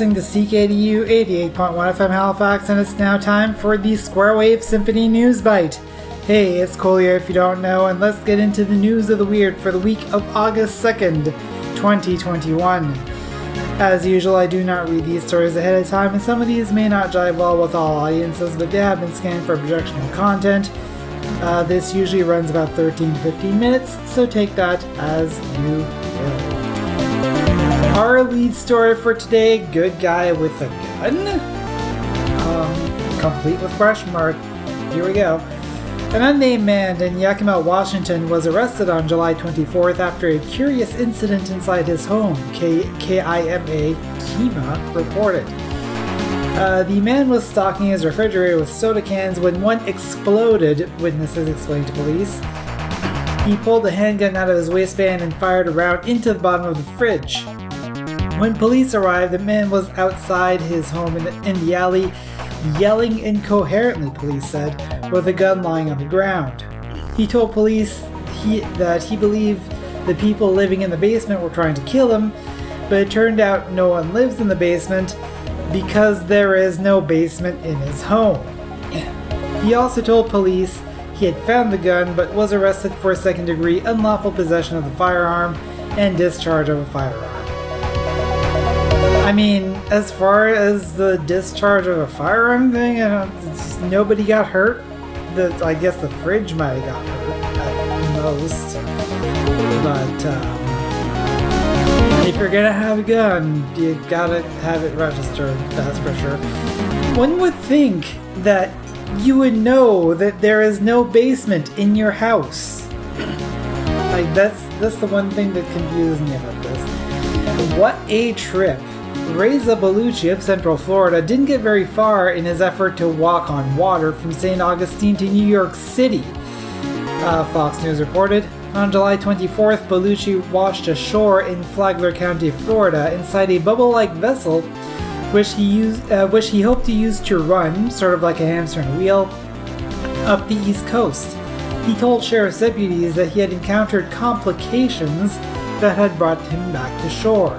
listening to CKDU 88.1 FM Halifax, and it's now time for the Square Wave Symphony News Bite. Hey, it's Collier if you don't know, and let's get into the news of the weird for the week of August 2nd, 2021. As usual, I do not read these stories ahead of time, and some of these may not jive well with all audiences, but they have been scanned for projectional content. Uh, this usually runs about 13 15 minutes, so take that as you will. Our lead story for today Good Guy with a Gun? Um, complete with question mark. Here we go. An unnamed man in Yakima, Washington was arrested on July 24th after a curious incident inside his home, KIMA Kima reported. Uh, the man was stocking his refrigerator with soda cans when one exploded, witnesses explained to police. He pulled a handgun out of his waistband and fired a round into the bottom of the fridge. When police arrived, the man was outside his home in the, in the alley, yelling incoherently, police said, with a gun lying on the ground. He told police he, that he believed the people living in the basement were trying to kill him, but it turned out no one lives in the basement because there is no basement in his home. He also told police he had found the gun but was arrested for second degree unlawful possession of the firearm and discharge of a firearm. I mean, as far as the discharge of a firearm thing, nobody got hurt. The, I guess the fridge might have got hurt at most. But um, if you're gonna have a gun, you gotta have it registered, that's for sure. One would think that you would know that there is no basement in your house. Like that's that's the one thing that confuses me about this. What a trip. Reza Baluchi of Central Florida didn't get very far in his effort to walk on water from St. Augustine to New York City. Uh, Fox News reported. On July 24th, Baluchi washed ashore in Flagler County, Florida, inside a bubble-like vessel, which he used, uh, which he hoped to use to run, sort of like a hamster in a wheel, up the East Coast. He told sheriff's deputies that he had encountered complications that had brought him back to shore.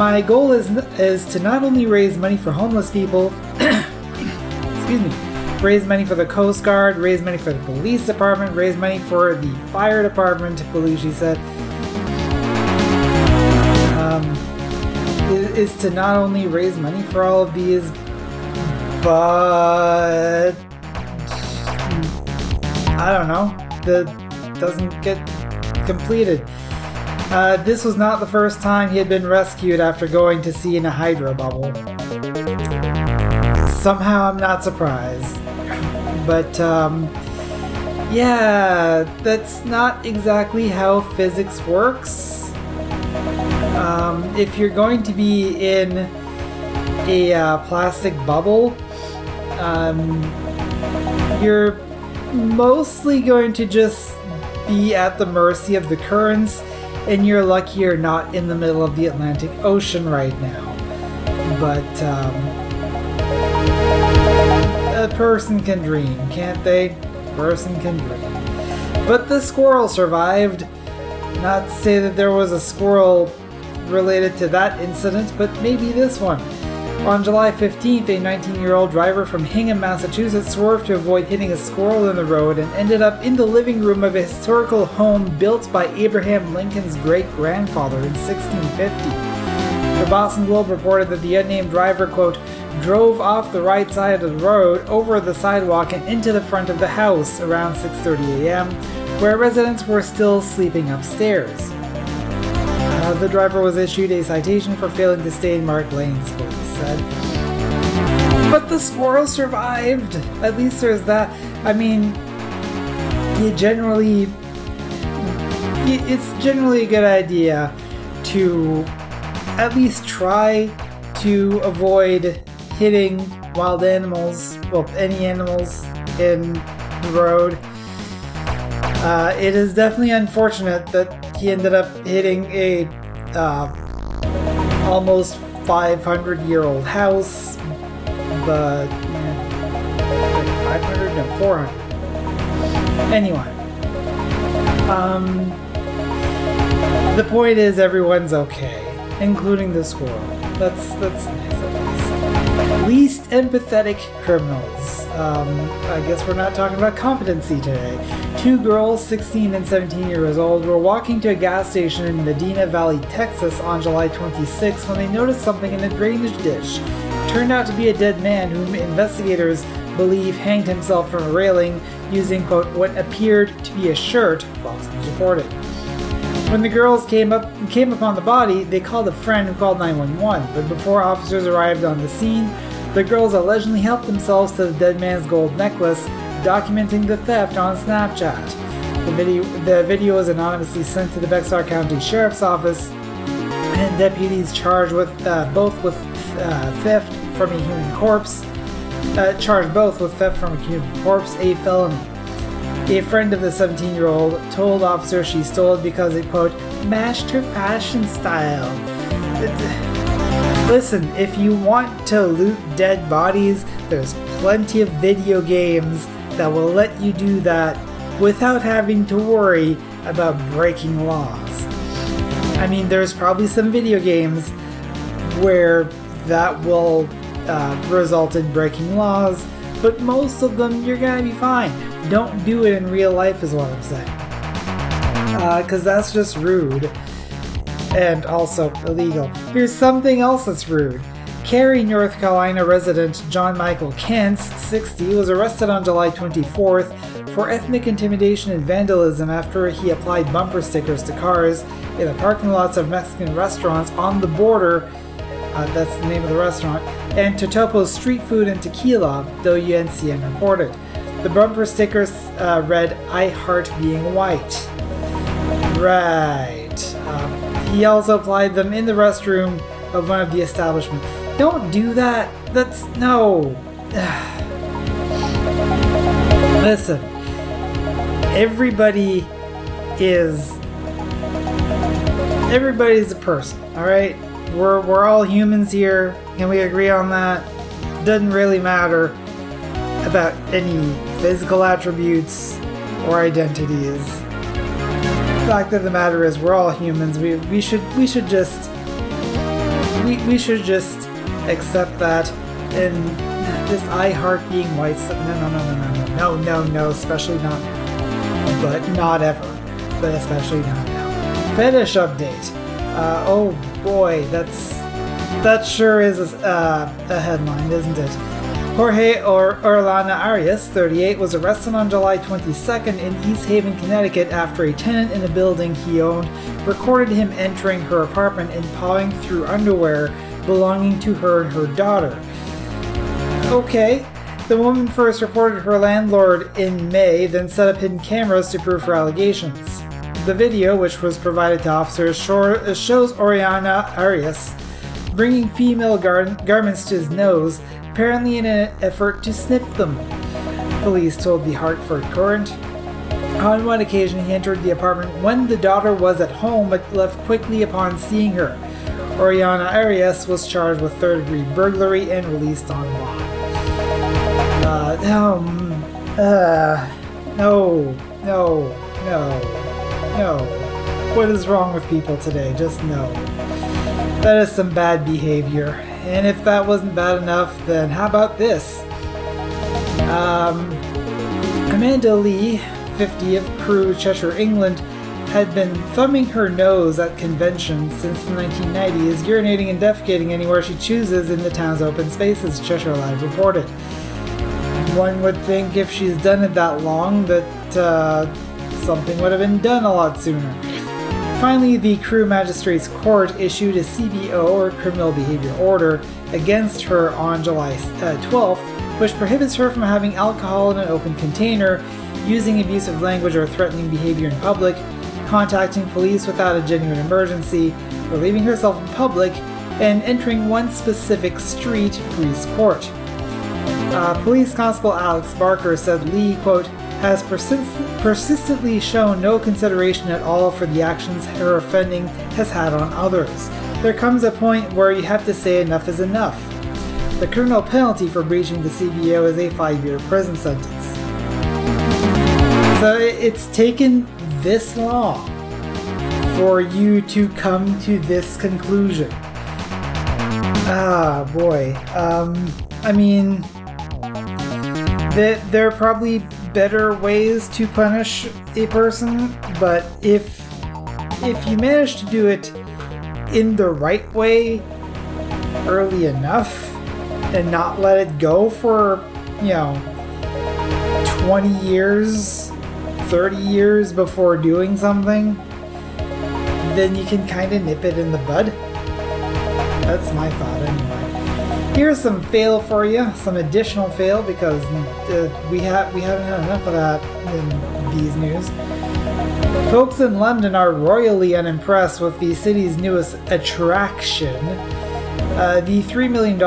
My goal is is to not only raise money for homeless people, excuse me, raise money for the Coast Guard, raise money for the police department, raise money for the fire department, Baluchi said. Um, is, is to not only raise money for all of these, but I don't know, that doesn't get completed. Uh, this was not the first time he had been rescued after going to sea in a hydro bubble. Somehow I'm not surprised. But, um, yeah, that's not exactly how physics works. Um, if you're going to be in a uh, plastic bubble, um, you're mostly going to just be at the mercy of the currents and you're lucky you're not in the middle of the Atlantic Ocean right now. But um, a person can dream, can't they? A person can dream. But the squirrel survived. Not to say that there was a squirrel related to that incident, but maybe this one. On July 15th, a 19 year old driver from Hingham, Massachusetts swerved to avoid hitting a squirrel in the road and ended up in the living room of a historical home built by Abraham Lincoln's great grandfather in 1650. The Boston Globe reported that the unnamed driver, quote, drove off the right side of the road over the sidewalk and into the front of the house around 6:30 a.m., where residents were still sleeping upstairs. Uh, the driver was issued a citation for failing to stay in Mark Lane's said. But the squirrel survived. At least there's that. I mean, you generally. It's generally a good idea to at least try to avoid hitting wild animals, well, any animals in the road. Uh, it is definitely unfortunate that he ended up hitting a uh, almost 500 year old house, but 500 no 400. Anyway, um, the point is everyone's okay. including the squirrel. That's that's nice Least empathetic criminals. Um, I guess we're not talking about competency today. Two girls, 16 and 17 years old, were walking to a gas station in Medina Valley, Texas on July 26 when they noticed something in a drainage dish. It turned out to be a dead man whom investigators believe hanged himself from a railing using, quote, what appeared to be a shirt, Fox News reported. When the girls came up came upon the body, they called a friend who called 911. But before officers arrived on the scene, the girls allegedly helped themselves to the dead man's gold necklace, documenting the theft on Snapchat. The video, the video was anonymously sent to the Bexar County Sheriff's Office, and deputies charged with uh, both with uh, theft from a human corpse, uh, charged both with theft from a human corpse, a felony. A friend of the 17 year old told officers she stole it because it, quote, matched her fashion style. Listen, if you want to loot dead bodies, there's plenty of video games that will let you do that without having to worry about breaking laws. I mean, there's probably some video games where that will uh, result in breaking laws, but most of them you're gonna be fine. Don't do it in real life, is what I'm saying. Because uh, that's just rude. And also illegal. Here's something else that's rude. Cary, North Carolina resident John Michael Kentz, 60, was arrested on July 24th for ethnic intimidation and vandalism after he applied bumper stickers to cars in the parking lots of Mexican restaurants on the border. Uh, that's the name of the restaurant. And Totopo's Street Food and Tequila, though WNCN reported. The bumper stickers uh, read, I heart being white. Right. He also applied them in the restroom of one of the establishments. Don't do that. That's. No. Listen. Everybody is. Everybody's a person, alright? We're, we're all humans here. Can we agree on that? Doesn't really matter about any physical attributes or identities. The fact of the matter is we're all humans. We, we should we should just we, we should just accept that and this I heart being white no no no no no no no no no especially not. But not ever. But especially not now. Fetish update. Uh, oh boy, that's that sure is a, uh, a headline, isn't it? Jorge or Orellana Arias, 38, was arrested on July 22nd in East Haven, Connecticut after a tenant in a building he owned recorded him entering her apartment and pawing through underwear belonging to her and her daughter. Okay, the woman first reported her landlord in May, then set up hidden cameras to prove her allegations. The video, which was provided to officers, shows Oriana Arias bringing female gar- garments to his nose apparently in an effort to sniff them. Police told the Hartford Courant. On one occasion, he entered the apartment when the daughter was at home but left quickly upon seeing her. Oriana Arias was charged with third degree burglary and released on bond. Uh, um, uh, no, no, no, no. What is wrong with people today? Just no. That is some bad behavior. And if that wasn't bad enough, then how about this? Um, Amanda Lee, 50 of Crewe, Cheshire, England, had been thumbing her nose at conventions since the 1990s, urinating and defecating anywhere she chooses in the town's open spaces, Cheshire Live reported. One would think if she's done it that long that uh, something would have been done a lot sooner. Finally, the Crewe Magistrates Court issued a CBO or criminal behavior order against her on July uh, 12th, which prohibits her from having alcohol in an open container, using abusive language or threatening behavior in public, contacting police without a genuine emergency, or leaving herself in public, and entering one specific street, police court. Uh, police Constable Alex Barker said Lee, quote, has persist- persistently shown no consideration at all for the actions her offending has had on others. There comes a point where you have to say enough is enough. The criminal penalty for breaching the CBO is a five year prison sentence. So it's taken this long for you to come to this conclusion? Ah, boy. Um, I mean, that there are probably better ways to punish a person, but if if you manage to do it in the right way early enough and not let it go for, you know, 20 years, 30 years before doing something, then you can kind of nip it in the bud. That's my thought anyway. Here's some fail for you, some additional fail because uh, we have we haven't had enough of that in these news. Folks in London are royally unimpressed with the city's newest attraction, uh, the $3 million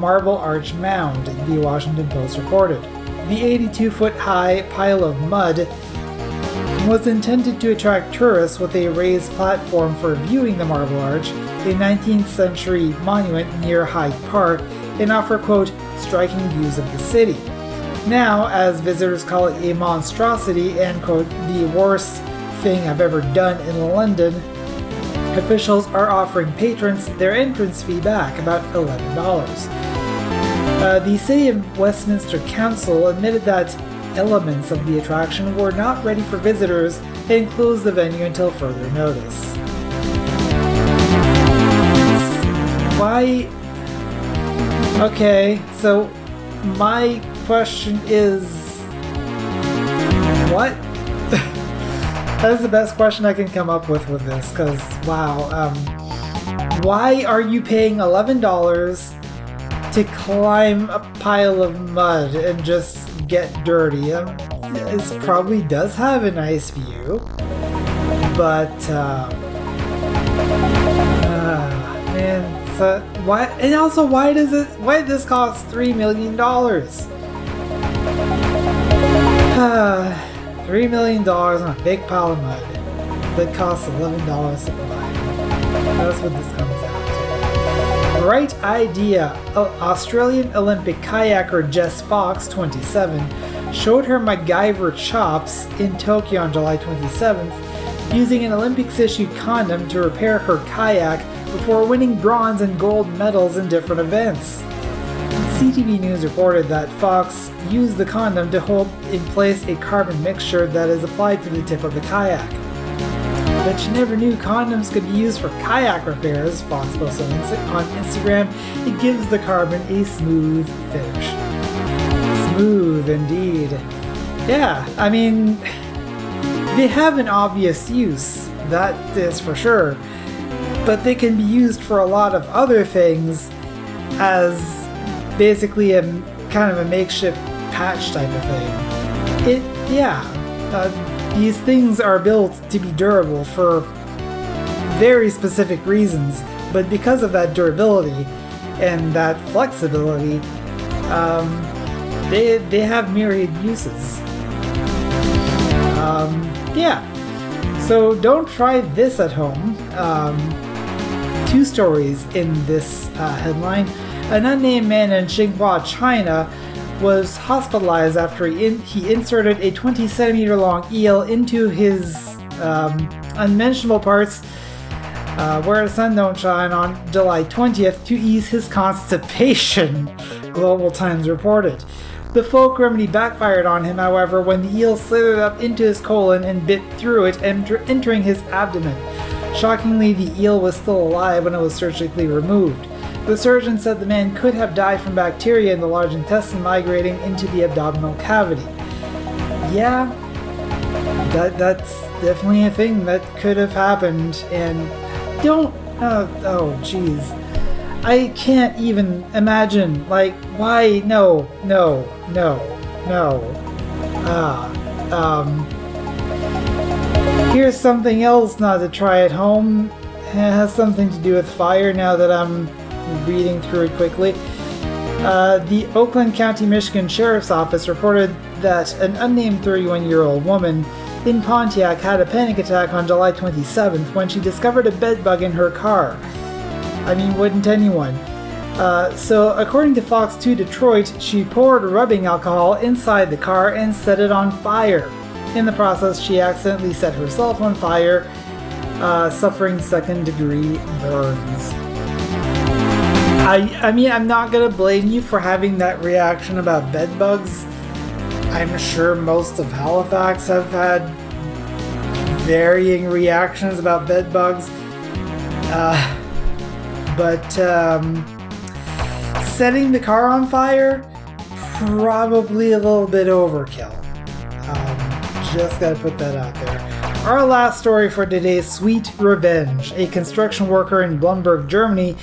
Marble Arch Mound, the Washington Post reported. The 82 foot high pile of mud was intended to attract tourists with a raised platform for viewing the Marble Arch, a 19th century monument near Hyde Park, and offer, quote, striking views of the city. Now, as visitors call it a monstrosity and, quote, the worst thing I've ever done in London, officials are offering patrons their entrance fee back, about $11. Uh, the City of Westminster Council admitted that elements of the attraction were not ready for visitors and closed the venue until further notice. Why? Okay, so my question is what? that is the best question I can come up with with this, because wow. Um, why are you paying $11 to climb a pile of mud and just get dirty? Um, it probably does have a nice view, but uh, uh, man, so why? And also, why does it? Why did this cost three million dollars? Uh, Three million dollars on a big pile of mud that costs eleven dollars to buy. That's what this comes out to. Right idea. Australian Olympic kayaker Jess Fox, 27, showed her MacGyver chops in Tokyo on July 27th, using an Olympics issued condom to repair her kayak before winning bronze and gold medals in different events. CTV News reported that Fox used the condom to hold in place a carbon mixture that is applied to the tip of the kayak. But she never knew condoms could be used for kayak repairs, Fox on Instagram. It gives the carbon a smooth finish. Smooth indeed. Yeah, I mean, they have an obvious use, that is for sure, but they can be used for a lot of other things as basically a kind of a makeshift patch type of thing. It, yeah, uh, these things are built to be durable for very specific reasons, but because of that durability and that flexibility, um, they they have myriad uses. Um, yeah, so don't try this at home. Um, two stories in this uh, headline. An unnamed man in Xinhua, China, was hospitalized after he, in, he inserted a 20 centimeter long eel into his um, unmentionable parts uh, where the sun don't shine on July 20th to ease his constipation, Global Times reported. The folk remedy backfired on him, however, when the eel slithered up into his colon and bit through it, enter- entering his abdomen. Shockingly, the eel was still alive when it was surgically removed. The surgeon said the man could have died from bacteria in the large intestine migrating into the abdominal cavity. Yeah, that that's definitely a thing that could have happened, and don't. Uh, oh, jeez. I can't even imagine. Like, why? No, no, no, no. Ah, um. Here's something else not to try at home. It has something to do with fire now that I'm reading through it quickly. Uh, the Oakland County, Michigan Sheriff's Office reported that an unnamed 31 year old woman in Pontiac had a panic attack on July 27th when she discovered a bedbug in her car. I mean, wouldn't anyone? Uh, so, according to Fox 2 Detroit, she poured rubbing alcohol inside the car and set it on fire. In the process, she accidentally set herself on fire uh, suffering second degree burns. I, I mean, I'm not gonna blame you for having that reaction about bed bugs. I'm sure most of Halifax have had varying reactions about bed bugs. Uh, but um, setting the car on fire, probably a little bit overkill. Um, just gotta put that out there. Our last story for today Sweet Revenge. A construction worker in Blumberg, Germany,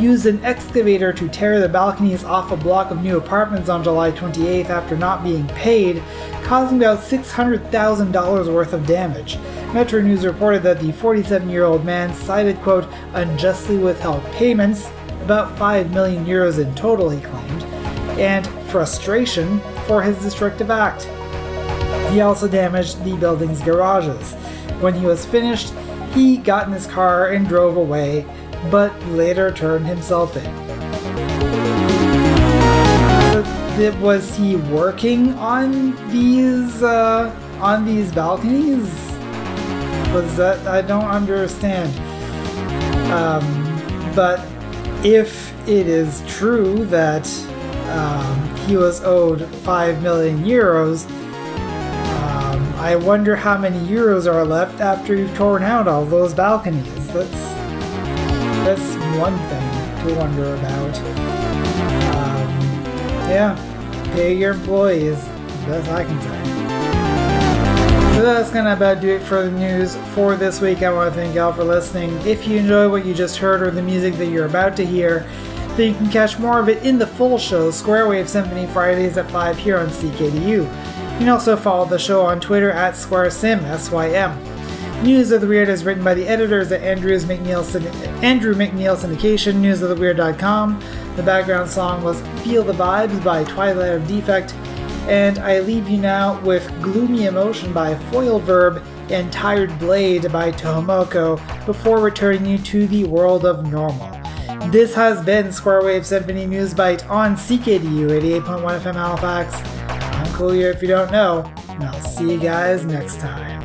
used an excavator to tear the balconies off a block of new apartments on July 28th after not being paid, causing about $600,000 worth of damage. Metro News reported that the 47 year old man cited, quote, unjustly withheld payments, about 5 million euros in total, he claimed, and frustration for his destructive act. He also damaged the building's garages. When he was finished, he got in his car and drove away, but later turned himself in. Was he working on these uh, on these balconies? Was that I don't understand. Um, but if it is true that um, he was owed five million euros, um, I wonder how many euros are left after you've torn out all those balconies. That's that's one thing to wonder about. Um, yeah, pay your employees. Best I can say. So that's gonna about do it for the news for this week. I want to thank y'all for listening. If you enjoy what you just heard or the music that you're about to hear, then you can catch more of it in the full show, Square Wave Symphony Fridays at 5 here on CKDU. You can also follow the show on Twitter at SquareSym, S-Y-M. News of the Weird is written by the editors at Andrews Andrew McMeel Syndication, newsoftheweird.com. The background song was Feel the Vibes by Twilight of Defect. And I leave you now with Gloomy Emotion by Foil Verb and Tired Blade by Tohomoko before returning you to the world of normal. This has been Square Wave Symphony News Bite on CKDU 88.1 FM Halifax. I'm Coolier if you don't know, and I'll see you guys next time.